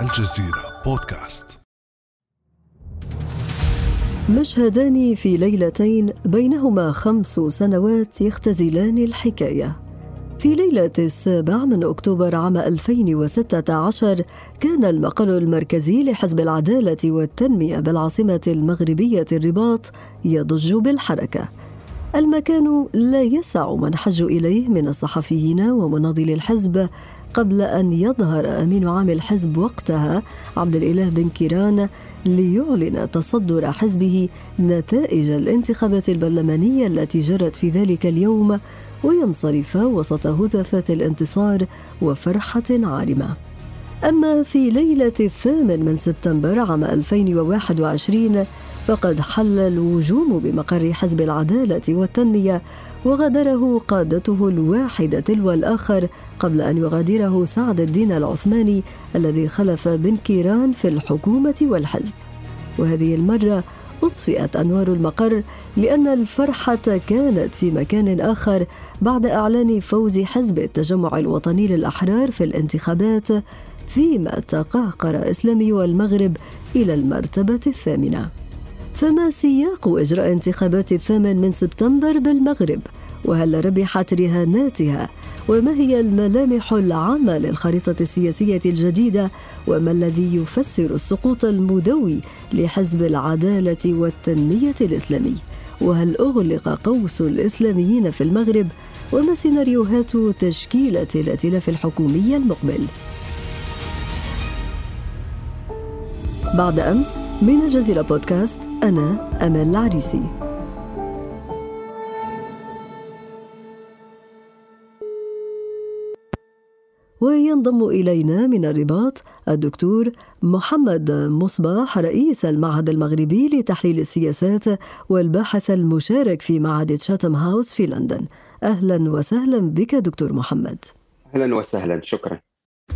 الجزيرة بودكاست. مشهدان في ليلتين بينهما خمس سنوات يختزلان الحكاية. في ليلة السابع من أكتوبر عام 2016 كان المقر المركزي لحزب العدالة والتنمية بالعاصمة المغربية الرباط يضج بالحركة. المكان لا يسع من حجوا إليه من الصحفيين ومناضلي الحزب قبل أن يظهر أمين عام الحزب وقتها عبد الإله بن كيران ليعلن تصدر حزبه نتائج الانتخابات البرلمانية التي جرت في ذلك اليوم وينصرف وسط هتافات الانتصار وفرحة عارمة. أما في ليلة الثامن من سبتمبر عام 2021 فقد حل الوجوم بمقر حزب العدالة والتنمية وغادره قادته الواحد تلو الآخر قبل أن يغادره سعد الدين العثماني الذي خلف بن كيران في الحكومة والحزب. وهذه المرة أطفئت أنوار المقر لأن الفرحة كانت في مكان آخر بعد إعلان فوز حزب التجمع الوطني للأحرار في الانتخابات فيما تقهقر إسلامي المغرب إلى المرتبة الثامنة. فما سياق إجراء انتخابات الثامن من سبتمبر بالمغرب؟ وهل ربحت رهاناتها؟ وما هي الملامح العامة للخريطة السياسية الجديدة؟ وما الذي يفسر السقوط المدوي لحزب العدالة والتنمية الإسلامي؟ وهل أغلق قوس الإسلاميين في المغرب؟ وما سيناريوهات تشكيلة الائتلاف الحكومي المقبل؟ بعد أمس من الجزيرة بودكاست أنا أمل العريسي. وينضم إلينا من الرباط الدكتور محمد مصباح رئيس المعهد المغربي لتحليل السياسات والباحث المشارك في معهد تشاتم هاوس في لندن. أهلا وسهلا بك دكتور محمد. أهلا وسهلا شكرا.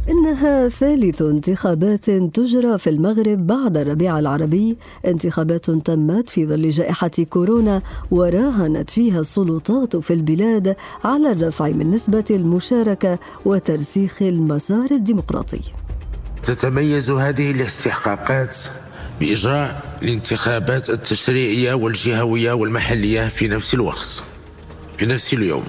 إنها ثالث انتخابات تجرى في المغرب بعد الربيع العربي. انتخابات تمت في ظل جائحة كورونا وراهنت فيها السلطات في البلاد على الرفع من نسبة المشاركة وترسيخ المسار الديمقراطي. تتميز هذه الاستحقاقات بإجراء الانتخابات التشريعية والجهوية والمحلية في نفس الوقت في نفس اليوم.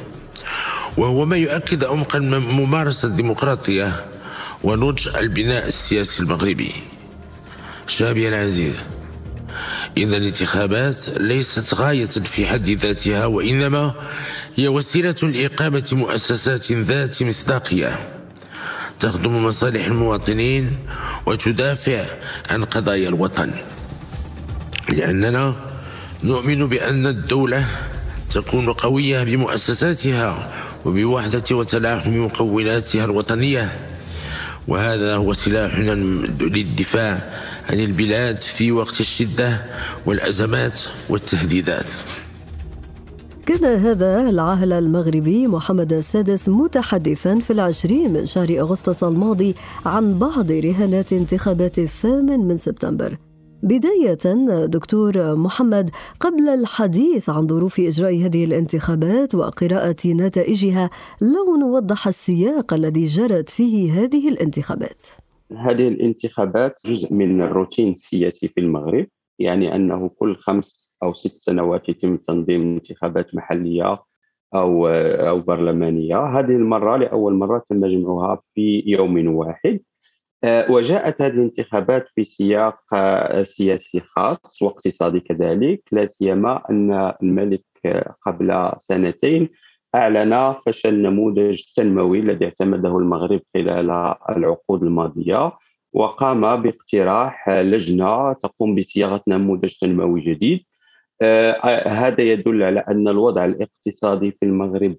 وهو ما يؤكد عمق الممارسة الديمقراطية ونضج البناء السياسي المغربي. شابي العزيز إن الانتخابات ليست غاية في حد ذاتها وإنما هي وسيلة لإقامة مؤسسات ذات مصداقية. تخدم مصالح المواطنين وتدافع عن قضايا الوطن. لأننا نؤمن بأن الدولة تكون قوية بمؤسساتها وبوحدة وتلاحم مكوناتها الوطنية. وهذا هو سلاحنا للدفاع عن البلاد في وقت الشدة والأزمات والتهديدات. كان هذا العاهل المغربي محمد السادس متحدثا في العشرين من شهر أغسطس الماضي عن بعض رهانات انتخابات الثامن من سبتمبر. بداية دكتور محمد قبل الحديث عن ظروف إجراء هذه الانتخابات وقراءة نتائجها لو نوضح السياق الذي جرت فيه هذه الانتخابات. هذه الانتخابات جزء من الروتين السياسي في المغرب يعني أنه كل خمس أو ست سنوات يتم تنظيم انتخابات محلية أو أو برلمانية. هذه المرة لأول مرة تم جمعها في يوم واحد. وجاءت هذه الانتخابات في سياق آه، سياسي خاص واقتصادي كذلك لا سيما أن الملك آه، قبل سنتين أعلن فشل النموذج التنموي الذي اعتمده المغرب خلال العقود الماضية وقام باقتراح لجنة تقوم بصياغة نموذج تنموي جديد. هذا يدل على أن الوضع الاقتصادي في المغرب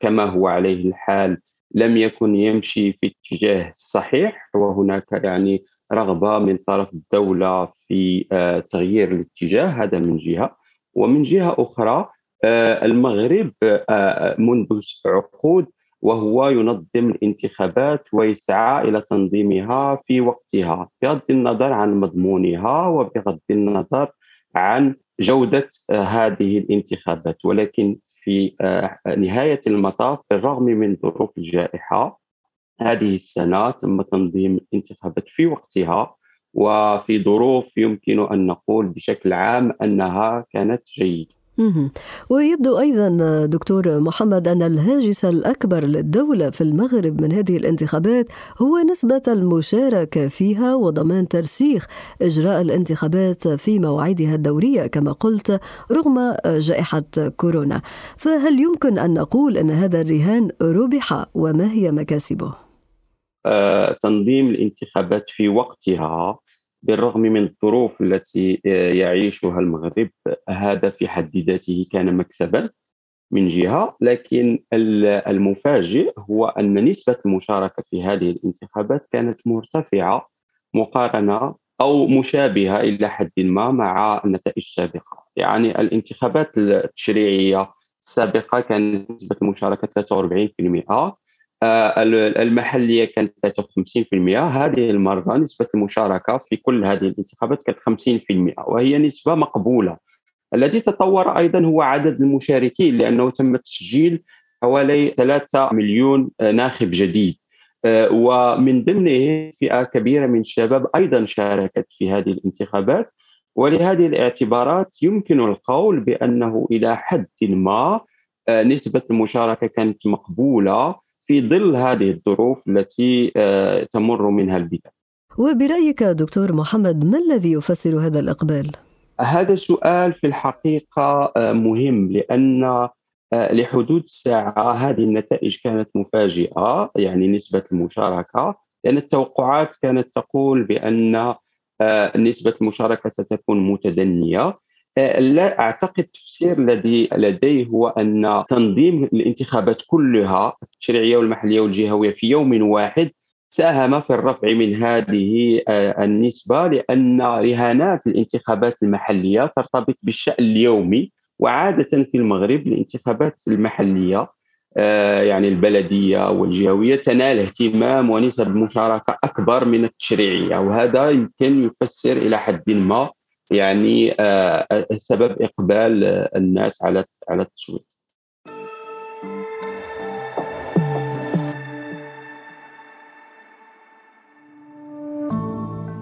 كما هو عليه الحال لم يكن يمشي في اتجاه صحيح وهناك يعني رغبة من طرف الدولة في آه، تغيير الاتجاه هذا من جهة. ومن جهة أخرى آه، المغرب آه، منذ عقود وهو ينظم الانتخابات ويسعى إلى تنظيمها في وقتها بغض النظر عن مضمونها وبغض النظر عن جودة هذه الانتخابات. ولكن في آه، نهاية المطاف بالرغم من ظروف الجائحة. هذه السنة تم تنظيم الانتخابات في وقتها وفي ظروف يمكن أن نقول بشكل عام أنها كانت جيدة. ويبدو أيضا دكتور محمد أن الهاجس الأكبر للدولة في المغرب من هذه الانتخابات هو نسبة المشاركة فيها وضمان ترسيخ إجراء الانتخابات في مواعيدها الدورية كما قلت رغم جائحة كورونا. فهل يمكن أن نقول أن هذا الرهان ربح وما هي مكاسبه؟ آه، تنظيم الانتخابات في وقتها بالرغم من الظروف التي آه، يعيشها المغرب هذا في حد ذاته كان مكسبا من جهة لكن المفاجئ هو أن نسبة المشاركة في هذه الانتخابات كانت مرتفعة مقارنة أو مشابهة إلى حد ما مع النتائج السابقة. يعني الانتخابات التشريعية السابقة كانت نسبة المشاركة 43% آه، المحلية كانت 53% هذه المرة نسبة المشاركة في كل هذه الانتخابات كانت 50% وهي نسبة مقبولة. الذي تطور أيضا هو عدد المشاركين لأنه تم تسجيل حوالي 3 مليون ناخب جديد. آه، ومن ضمنه فئة كبيرة من الشباب أيضا شاركت في هذه الانتخابات. ولهذه الاعتبارات يمكن القول بأنه إلى حد ما آه، نسبة المشاركة كانت مقبولة. في ظل هذه الظروف التي آه، تمر منها البلاد وبرأيك دكتور محمد ما الذي يفسر هذا الإقبال؟ هذا سؤال في الحقيقة آه، مهم لأن آه، لحدود الساعة هذه النتائج كانت مفاجئة يعني نسبة المشاركة لأن التوقعات كانت تقول بأن نسبة المشاركة ستكون متدنية لا أعتقد التفسير الذي لديه هو أن تنظيم الانتخابات كلها التشريعيه والمحلية والجهوية في يوم واحد ساهم في الرفع من هذه آه، النسبة لأن رهانات الانتخابات المحلية ترتبط بالشأن اليومي وعادة في المغرب الانتخابات المحلية آه، يعني البلدية والجهوية تنال اهتمام ونسب مشاركه أكبر من التشريعية وهذا يمكن يفسر إلى حد ما يعني آه، سبب إقبال الناس على على التصويت.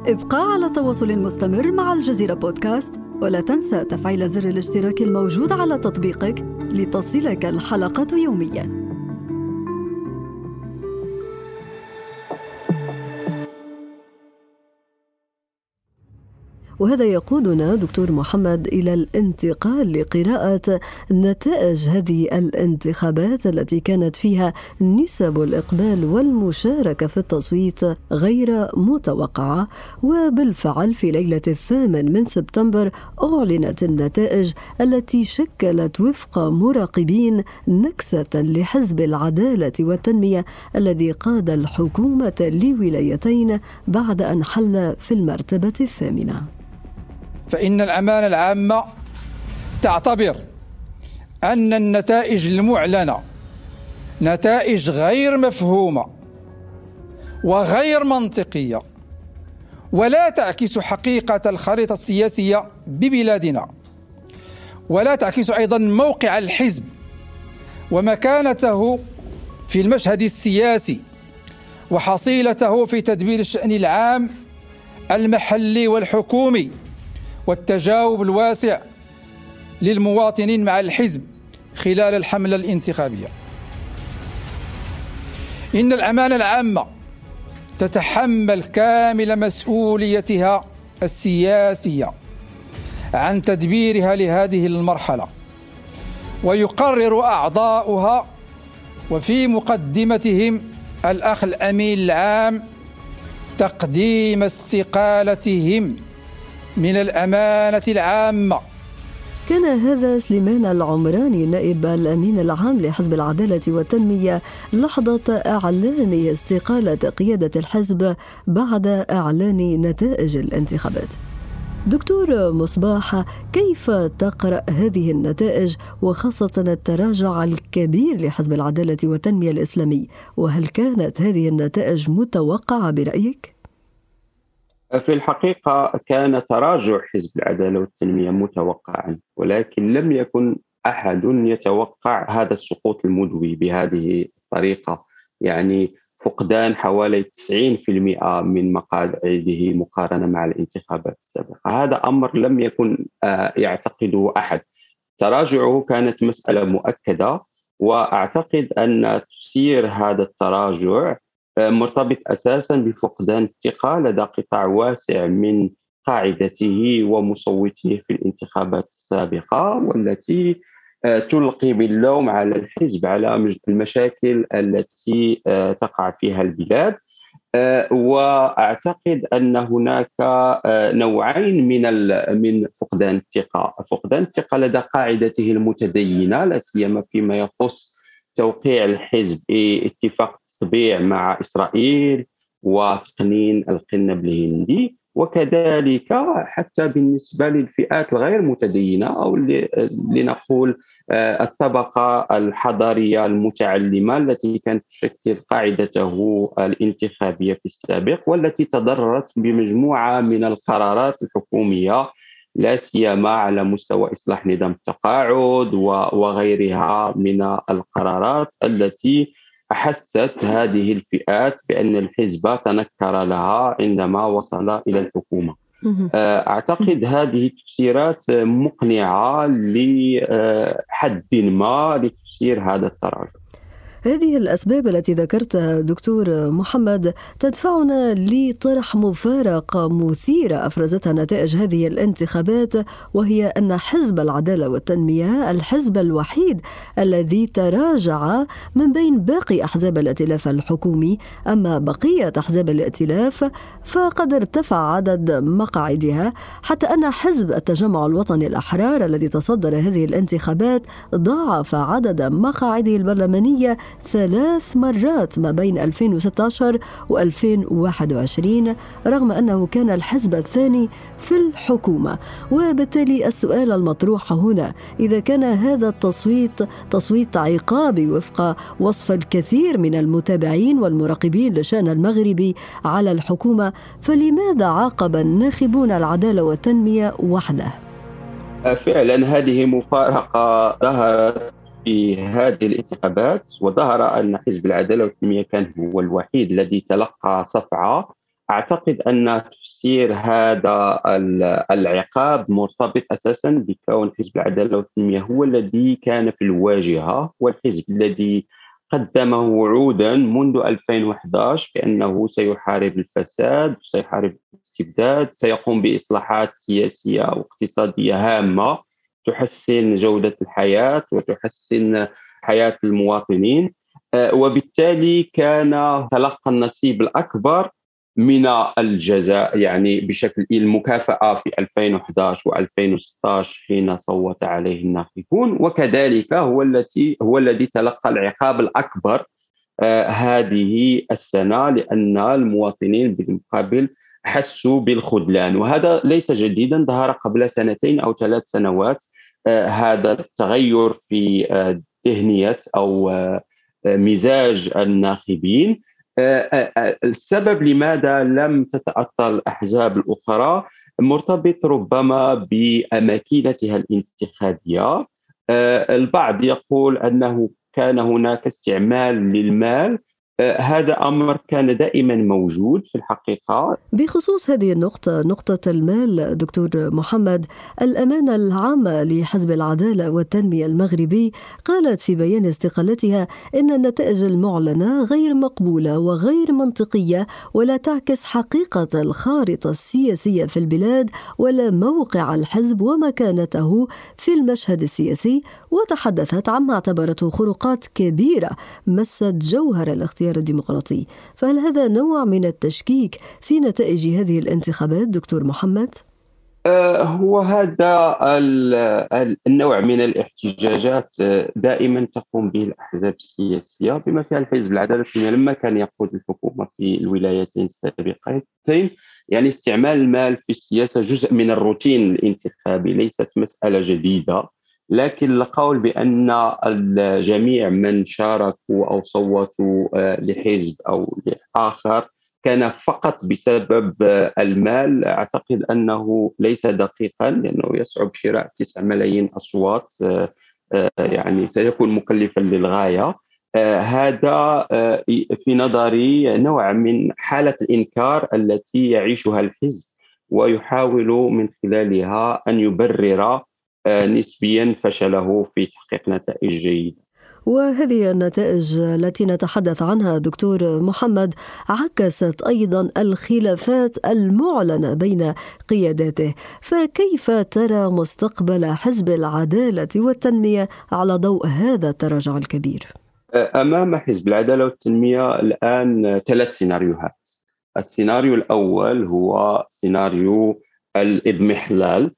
ابقى على تواصل مستمر مع الجزيرة بودكاست ولا تنسى تفعيل زر الاشتراك الموجود على تطبيقك لتصلك الحلقة يومياً. وهذا يقودنا دكتور محمد إلى الانتقال لقراءة نتائج هذه الانتخابات التي كانت فيها نسب الإقبال والمشاركة في التصويت غير متوقعة. وبالفعل في ليلة الثامن من سبتمبر أعلنت النتائج التي شكلت وفق مراقبين نكسة لحزب العدالة والتنمية الذي قاد الحكومة لولايتين بعد أن حل في المرتبة الثامنة. فإن الأمانة العامة تعتبر أن النتائج المعلنة نتائج غير مفهومة وغير منطقية ولا تعكس حقيقة الخريطة السياسية ببلادنا ولا تعكس أيضا موقع الحزب ومكانته في المشهد السياسي وحصيلته في تدبير الشأن العام المحلي والحكومي. والتجاوب الواسع للمواطنين مع الحزب خلال الحملة الانتخابية. إن الأمانة العامة تتحمل كامل مسؤوليتها السياسية عن تدبيرها لهذه المرحلة ويقرر أعضاؤها وفي مقدمتهم الأخ الأمين العام تقديم استقالتهم من الأمانة العامة. كان هذا سليمان العمراني نائب الأمين العام لحزب العدالة والتنمية لحظة إعلان استقالة قيادة الحزب بعد إعلان نتائج الانتخابات. دكتور مصباح كيف تقرأ هذه النتائج وخاصة التراجع الكبير لحزب العدالة والتنمية الإسلامي؟ وهل كانت هذه النتائج متوقعة برأيك؟ في الحقيقة كان تراجع حزب العدالة والتنمية متوقعا ولكن لم يكن أحد يتوقع هذا السقوط المدوي بهذه الطريقة. يعني فقدان حوالي 90% من مقاعده مقارنة مع الانتخابات السابقة. هذا أمر لم يكن آه، يعتقده أحد. تراجعه كانت مسألة مؤكدة وأعتقد أن تفسير هذا التراجع مرتبط أساسا بفقدان الثقة لدى قطاع واسع من قاعدته ومصوته في الانتخابات السابقة والتي آه، تلقي باللوم على الحزب على المشاكل التي آه، تقع فيها البلاد. آه، وأعتقد أن هناك نوعين من من فقدان الثقة، فقدان الثقة لدى قاعدته المتدينة لا سيما فيما يخص توقيع الحزب اتفاق التطبيع مع إسرائيل وتقنين القنب الهندي وكذلك حتى بالنسبة للفئات الغير متدينة أو لنقول آه، الطبقة الحضارية المتعلمة التي كانت تشكل قاعدته الانتخابية في السابق والتي تضررت بمجموعة من القرارات الحكومية لا سيما على مستوى إصلاح نظام التقاعد وغيرها من القرارات التي أحست هذه الفئات بأن الحزب تنكر لها عندما وصل إلى الحكومة. آه، أعتقد هذه التفسيرات مقنعة لحد ما لتفسير هذا التراجع. هذه الأسباب التي ذكرتها دكتور محمد تدفعنا لطرح مفارقة مثيرة أفرزتها نتائج هذه الانتخابات وهي أن حزب العدالة والتنمية الحزب الوحيد الذي تراجع من بين باقي أحزاب الائتلاف الحكومي أما بقية أحزاب الائتلاف فقد ارتفع عدد مقاعدها حتى أن حزب التجمع الوطني الأحرار الذي تصدر هذه الانتخابات ضاعف عدد مقاعده البرلمانية ثلاث مرات ما بين 2016 و 2021 رغم أنه كان الحزب الثاني في الحكومة وبالتالي السؤال المطروح هنا إذا كان هذا التصويت تصويت عقابي وفق وصف الكثير من المتابعين والمراقبين لشأن المغربي على الحكومة فلماذا عاقب الناخبون العدالة والتنمية وحده؟ فعلا هذه مفارقة ظهرت في هذه الانتخابات وظهر أن حزب العدالة والتنمية كان هو الوحيد الذي تلقى صفعة. أعتقد أن تفسير هذا العقاب مرتبط أساسا بكون حزب العدالة والتنمية هو الذي كان في الواجهة والحزب الذي قدم وعودا منذ 2011 بأنه سيحارب الفساد سيحارب الاستبداد سيقوم بإصلاحات سياسية واقتصاديه هامة. تحسن جودة الحياة وتحسن حياة المواطنين. آه، وبالتالي كان تلقى النصيب الأكبر من الجزاء يعني بشكل المكافأة في 2011 و2016 حين صوت عليه الناخبون. وكذلك هو التي هو الذي تلقى العقاب الأكبر آه هذه السنة لأن المواطنين بالمقابل حسوا بالخذلان. وهذا ليس جديدا ظهر قبل سنتين أو ثلاث سنوات هذا التغير في آه، ذهنية أو آه، مزاج الناخبين. السبب لماذا لم تتاثر الأحزاب الأخرى؟ مرتبط ربما بأماكنتها الانتخابية. البعض يقول أنه كان هناك استعمال للمال آه، هذا أمر كان دائما موجود في الحقيقة. بخصوص هذه النقطة نقطة المال دكتور محمد الأمانة العامة لحزب العدالة والتنمية المغربي قالت في بيان استقالتها إن النتائج المعلنة غير مقبولة وغير منطقية ولا تعكس حقيقة الخارطة السياسية في البلاد ولا موقع الحزب ومكانته في المشهد السياسي وتحدثت عما اعتبرته خروقات كبيرة مست جوهر الاختيار الاختيار الديمقراطي. فهل هذا نوع من التشكيك في نتائج هذه الانتخابات دكتور محمد؟ آه، هو هذا النوع من الاحتجاجات آه، دائما تقوم به الأحزاب السياسية بما فيها الحزب العداله لما كان يقود الحكومة في الولايتين السابقتين. يعني استعمال المال في السياسة جزء من الروتين الانتخابي ليست مسألة جديدة. لكن القول بأن الجميع من شاركوا أو صوتوا آه، لحزب أو لآخر كان فقط بسبب آه، المال أعتقد أنه ليس دقيقا لأنه يصعب شراء 9 ملايين أصوات آه، يعني سيكون مكلفا للغاية. هذا في نظري نوع من حالة الإنكار التي يعيشها الحزب ويحاول من خلالها أن يبرر نسبيا فشله في تحقيق نتائج جيدة. وهذه النتائج التي نتحدث عنها دكتور محمد عكست أيضا الخلافات المعلنة بين قياداته. فكيف ترى مستقبل حزب العدالة والتنمية على ضوء هذا التراجع الكبير؟ أمام حزب العدالة والتنمية الآن ثلاث سيناريوهات. السيناريو الأول هو سيناريو الإضمحلال.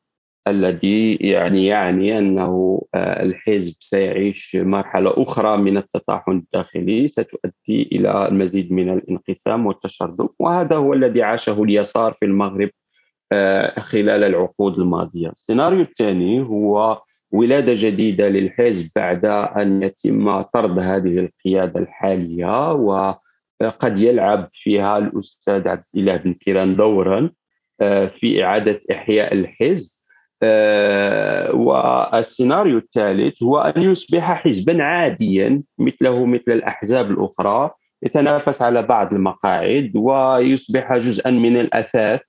الذي يعني يعني أنه آه، الحزب سيعيش مرحلة أخرى من التطاحن الداخلي ستؤدي إلى المزيد من الانقسام والتشرذم وهذا هو الذي عاشه اليسار في المغرب آه، خلال العقود الماضية. السيناريو الثاني هو ولادة جديدة للحزب بعد أن يتم طرد هذه القيادة الحالية وقد يلعب فيها الأستاذ عبد الإله بن كيران دورا آه، في إعادة إحياء الحزب والسيناريو الثالث هو أن يصبح حزبا عاديا مثله مثل الأحزاب الأخرى يتنافس على بعض المقاعد ويصبح جزءا من الأثاث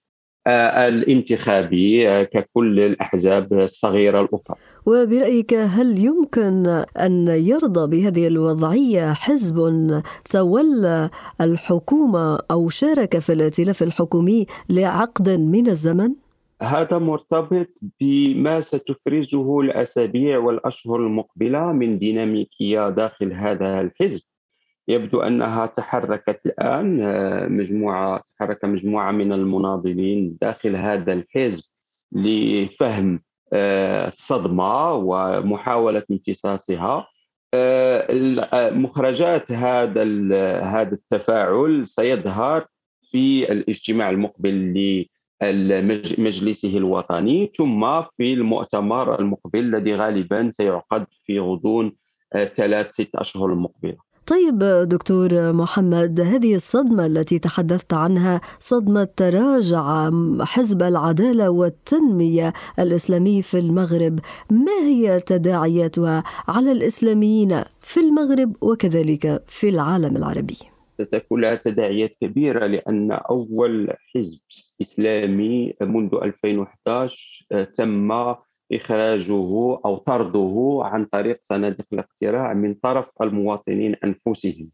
آه، الانتخابي آه، ككل الأحزاب الصغيرة الأخرى وبرأيك هل يمكن أن يرضى بهذه الوضعية حزب تولى الحكومة أو شارك في الائتلاف الحكومي لعقد من الزمن؟ هذا مرتبط بما ستفرزه الأسابيع والأشهر المقبلة من ديناميكية داخل هذا الحزب. يبدو أنها تحركت الآن آه، مجموعة تحرك مجموعة من المناضلين داخل هذا الحزب لفهم آه، الصدمة ومحاولة امتصاصها. آه، مخرجات هذا هذا التفاعل سيظهر في الاجتماع المقبل مجلسه الوطني ثم في المؤتمر المقبل الذي غالبا سيعقد في غضون آه، ثلاث ست أشهر المقبلة طيب دكتور محمد هذه الصدمة التي تحدثت عنها صدمة تراجع حزب العدالة والتنمية الإسلامي في المغرب ما هي تداعياتها على الإسلاميين في المغرب وكذلك في العالم العربي؟ ستكون لها تداعيات كبيرة لأن أول حزب إسلامي منذ 2011 آه، تم إخراجه أو طرده عن طريق صناديق الاقتراع من طرف المواطنين أنفسهم.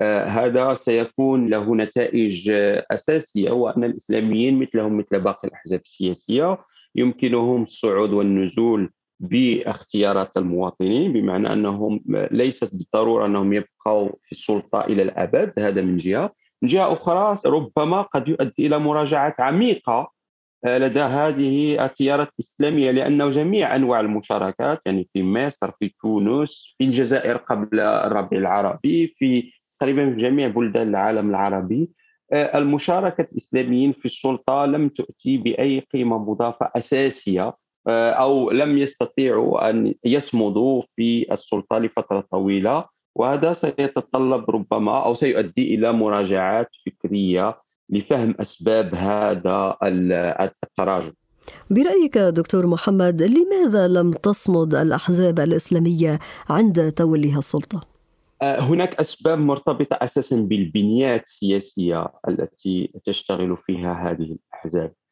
آه، هذا سيكون له نتائج آه، أساسية وأن الإسلاميين مثلهم مثل باقي الأحزاب السياسية يمكنهم الصعود والنزول باختيارات المواطنين بمعنى أنهم ليست بالضرورة أنهم يبقوا في السلطة إلى الأبد هذا من جهة. من جهة أخرى ربما قد يؤدي إلى مراجعات عميقة آه، لدى هذه التيارات الإسلامية لأنه جميع أنواع المشاركات يعني في مصر في تونس في الجزائر قبل الربيع العربي في تقريبا في جميع بلدان العالم العربي آه، المشاركة الإسلاميين في السلطة لم تؤتي بأي قيمة مضافة أساسية. أو لم يستطيعوا أن يصمدوا في السلطة لفترة طويلة وهذا سيتطلب ربما أو سيؤدي إلى مراجعات فكرية لفهم أسباب هذا التراجع. برأيك دكتور محمد لماذا لم تصمد الأحزاب الإسلامية عند توليها السلطة؟ آه، هناك أسباب مرتبطة أساسا بالبنيات السياسية التي تشتغل فيها هذه الأحزاب آه،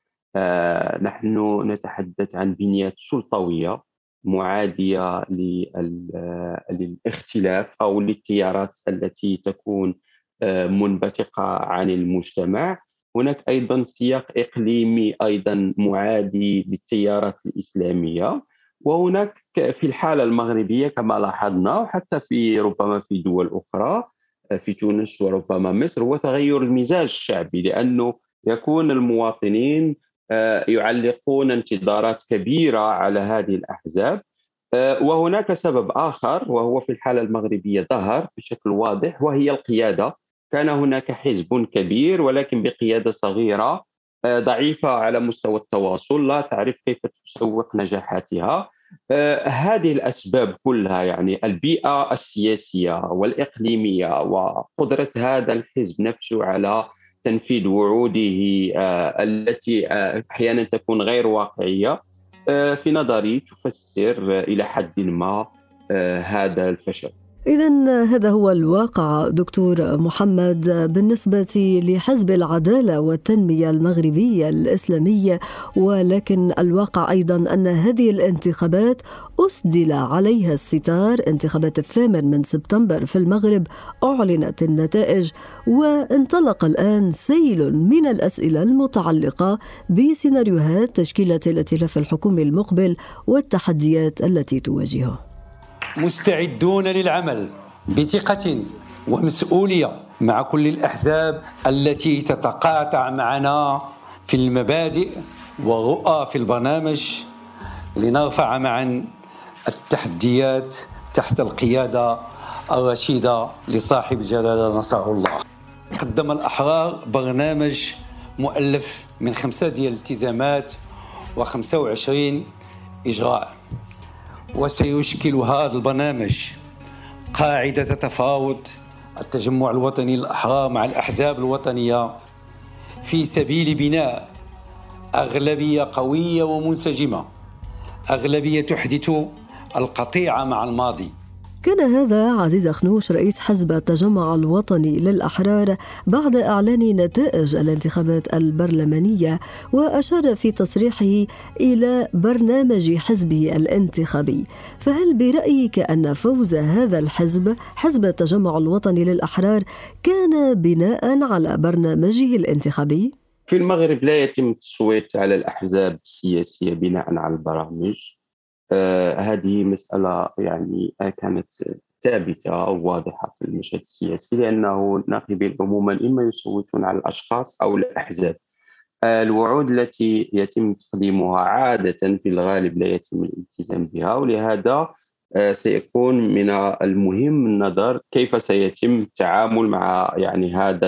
نحن نتحدث عن بنيات سلطوية معادية للاختلاف أو للتيارات التي تكون آه، منبثقة عن المجتمع. هناك أيضا سياق إقليمي أيضا معادي للتيارات الإسلامية. وهناك في الحالة المغربية كما لاحظنا وحتى في ربما في دول أخرى آه، في تونس وربما مصر هو تغير المزاج الشعبي لأنه يكون المواطنين آه، يعلقون انتظارات كبيرة على هذه الأحزاب. آه، وهناك سبب آخر وهو في الحالة المغربية ظهر بشكل واضح وهي القيادة. كان هناك حزب كبير ولكن بقيادة صغيرة آه، ضعيفة على مستوى التواصل لا تعرف كيف تسوق نجاحاتها. هذه الأسباب كلها يعني البيئة السياسية والإقليمية وقدرة هذا الحزب نفسه على تنفيذ وعوده آه، التي آه، أحيانا تكون غير واقعية. آه، في نظري تفسر إلى حد ما هذا الفشل. إذا هذا هو الواقع دكتور محمد بالنسبة لحزب العدالة والتنمية المغربية الإسلامية ولكن الواقع أيضا أن هذه الانتخابات أسدل عليها الستار. انتخابات الثامن من سبتمبر في المغرب أعلنت النتائج وانطلق الآن سيل من الأسئلة المتعلقة بسيناريوهات تشكيلة الائتلاف الحكومي المقبل والتحديات التي تواجهه. مستعدون للعمل. بثقة ومسؤولية مع كل الأحزاب التي تتقاطع معنا في المبادئ ورؤى في البرنامج. لنرفع معا التحديات تحت القيادة الرشيدة لصاحب الجلالة نصره الله. قدم الأحرار برنامج مؤلف من خمسة ديال الالتزامات و25 إجراء. وسيشكل هذا البرنامج قاعدة تفاوض التجمع الوطني للأحرار مع الأحزاب الوطنية في سبيل بناء أغلبية قوية ومنسجمة أغلبية تحدث القطيعة مع الماضي. كان هذا عزيز خنوش رئيس حزب التجمع الوطني للأحرار بعد إعلان نتائج الانتخابات البرلمانية وأشار في تصريحه إلى برنامج حزبه الانتخابي فهل برأيك أن فوز هذا الحزب حزب التجمع الوطني للأحرار كان بناء على برنامجه الانتخابي؟ في المغرب لا يتم التصويت على الأحزاب السياسية بناء على البرامج هذه مسألة يعني كانت ثابتة أو واضحة في المشهد السياسي لأنه الناخبين عموما إما يصوتون على الأشخاص أو الأحزاب. الوعود التي يتم تقديمها عادة في الغالب لا يتم الالتزام بها ولهذا آه، سيكون من المهم النظر كيف سيتم التعامل مع يعني هذا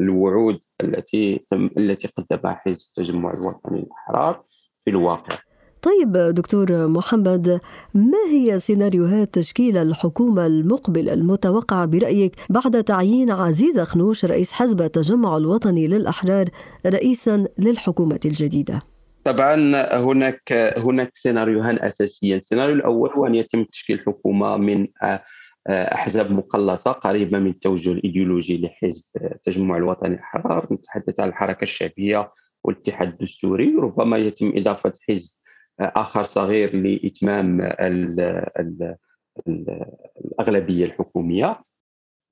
الوعود التي تم التي قدمها حزب التجمع الوطني الأحرار في الواقع. طيب دكتور محمد ما هي سيناريوهات تشكيل الحكومة المقبلة المتوقعة برأيك بعد تعيين عزيز خنوش رئيس حزب التجمع الوطني للأحرار رئيسا للحكومة الجديدة؟ طبعا هناك هناك سيناريوهان أساسيان، السيناريو الأول هو أن يتم تشكيل حكومة من أحزاب مقلصة قريبة من التوجه الإيديولوجي لحزب التجمع الوطني للأحرار نتحدث عن الحركة الشعبية والاتحاد الدستوري ربما يتم إضافة حزب آخر صغير لإتمام ال ال ال الأغلبية الحكومية.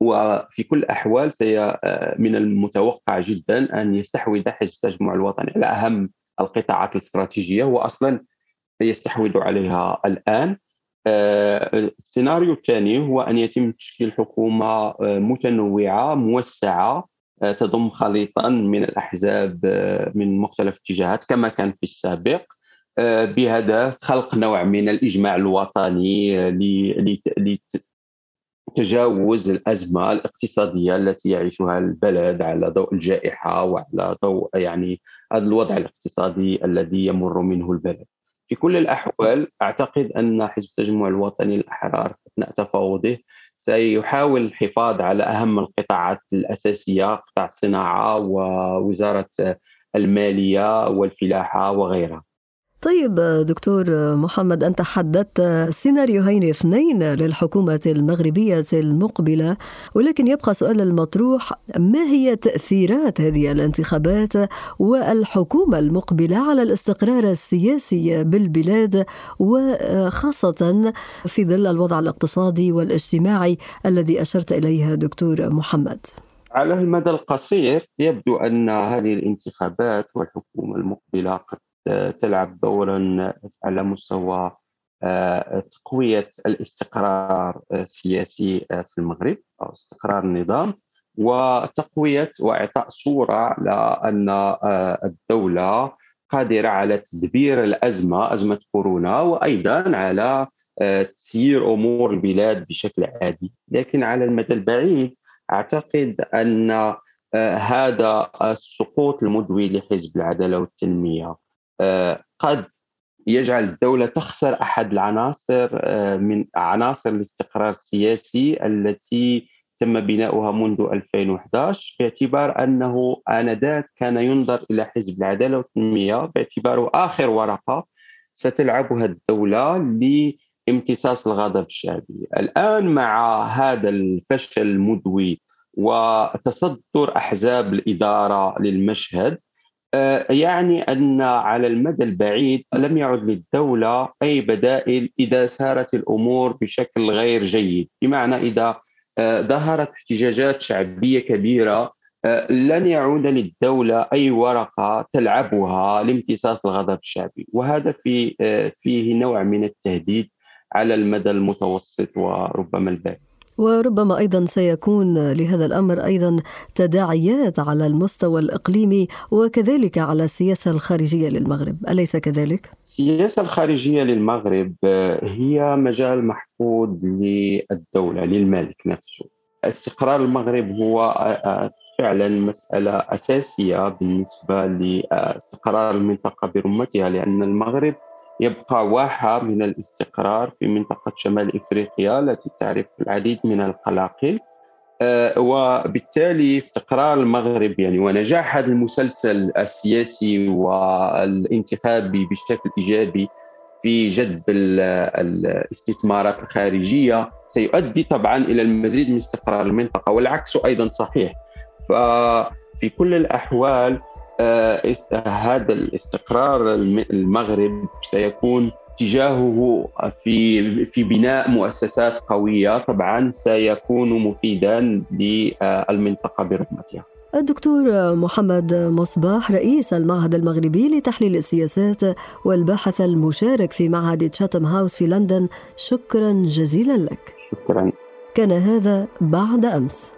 وفي كل الأحوال سي من المتوقع جدا أن يستحوذ حزب التجمع الوطني على أهم القطاعات الاستراتيجية. واصلا يستحوذ عليها الآن. السيناريو الثاني هو أن يتم تشكيل حكومة متنوعة موسعة تضم خليطا من الأحزاب من مختلف الاتجاهات كما كان في السابق. بهدف خلق نوع من الإجماع الوطني لتجاوز الأزمة الاقتصادية التي يعيشها البلد على ضوء الجائحة وعلى ضوء يعني هذا الوضع الاقتصادي الذي يمر منه البلد. في كل الأحوال أعتقد أن حزب التجمع الوطني الاحرار اثناء تفاوضه سيحاول الحفاظ على أهم القطاعات الأساسية قطاع الصناعة ووزارة المالية والفلاحة وغيرها. طيب دكتور محمد أنت حددت سيناريوهين اثنين للحكومة المغربية المقبلة ولكن يبقى سؤال المطروح ما هي تأثيرات هذه الانتخابات والحكومة المقبلة على الاستقرار السياسي بالبلاد وخاصة في ظل الوضع الاقتصادي والاجتماعي الذي أشرت إليه دكتور محمد؟ على المدى القصير يبدو أن هذه الانتخابات والحكومة المقبلة قد تلعب دورا على مستوى آه، تقوية الاستقرار السياسي آه، في المغرب أو استقرار النظام وتقوية وإعطاء صورة على أن آه، الدولة قادرة على تدبير الأزمة أزمة كورونا وأيضا على تسيير أمور البلاد بشكل عادي. لكن على المدى البعيد أعتقد أن هذا السقوط المدوي لحزب العدالة والتنمية آه، قد يجعل الدولة تخسر أحد العناصر آه، من عناصر الاستقرار السياسي التي تم بناؤها منذ 2011 باعتبار أنه آنذاك كان ينظر إلى حزب العدالة والتنمية باعتباره آخر ورقة ستلعبها الدولة امتصاص الغضب الشعبي. الآن مع هذا الفشل المدوي وتصدر أحزاب الإدارة للمشهد آه، يعني أن على المدى البعيد لم يعد للدولة أي بدائل إذا سارت الأمور بشكل غير جيد. بمعنى إذا آه، ظهرت احتجاجات شعبية كبيرة آه، لن يعود للدولة أي ورقة تلعبها لامتصاص الغضب الشعبي. وهذا في فيه نوع من التهديد على المدى المتوسط وربما البعيد. وربما أيضا سيكون لهذا الأمر أيضا تداعيات على المستوى الإقليمي وكذلك على السياسة الخارجية للمغرب، أليس كذلك؟ السياسة الخارجية للمغرب هي مجال محفوظ للدولة للمالك نفسه. استقرار المغرب هو فعلا مسألة أساسية بالنسبة لإستقرار المنطقة برمتها لأن المغرب يبقى واحة من الاستقرار في منطقة شمال إفريقيا التي تعرف العديد من القلاقل آه، وبالتالي استقرار المغرب يعني ونجاح هذا المسلسل السياسي والانتخابي بشكل إيجابي في جذب الاستثمارات الخارجية سيؤدي طبعا إلى المزيد من استقرار المنطقة والعكس أيضا صحيح. ففي كل الأحوال آه، هذا الاستقرار المغرب سيكون اتجاهه في في بناء مؤسسات قوية طبعا سيكون مفيدا للمنطقة برمتها. الدكتور محمد مصباح رئيس المعهد المغربي لتحليل السياسات والباحث المشارك في معهد تشاتم هاوس في لندن شكرا جزيلا لك. شكرا. كان هذا بعد أمس.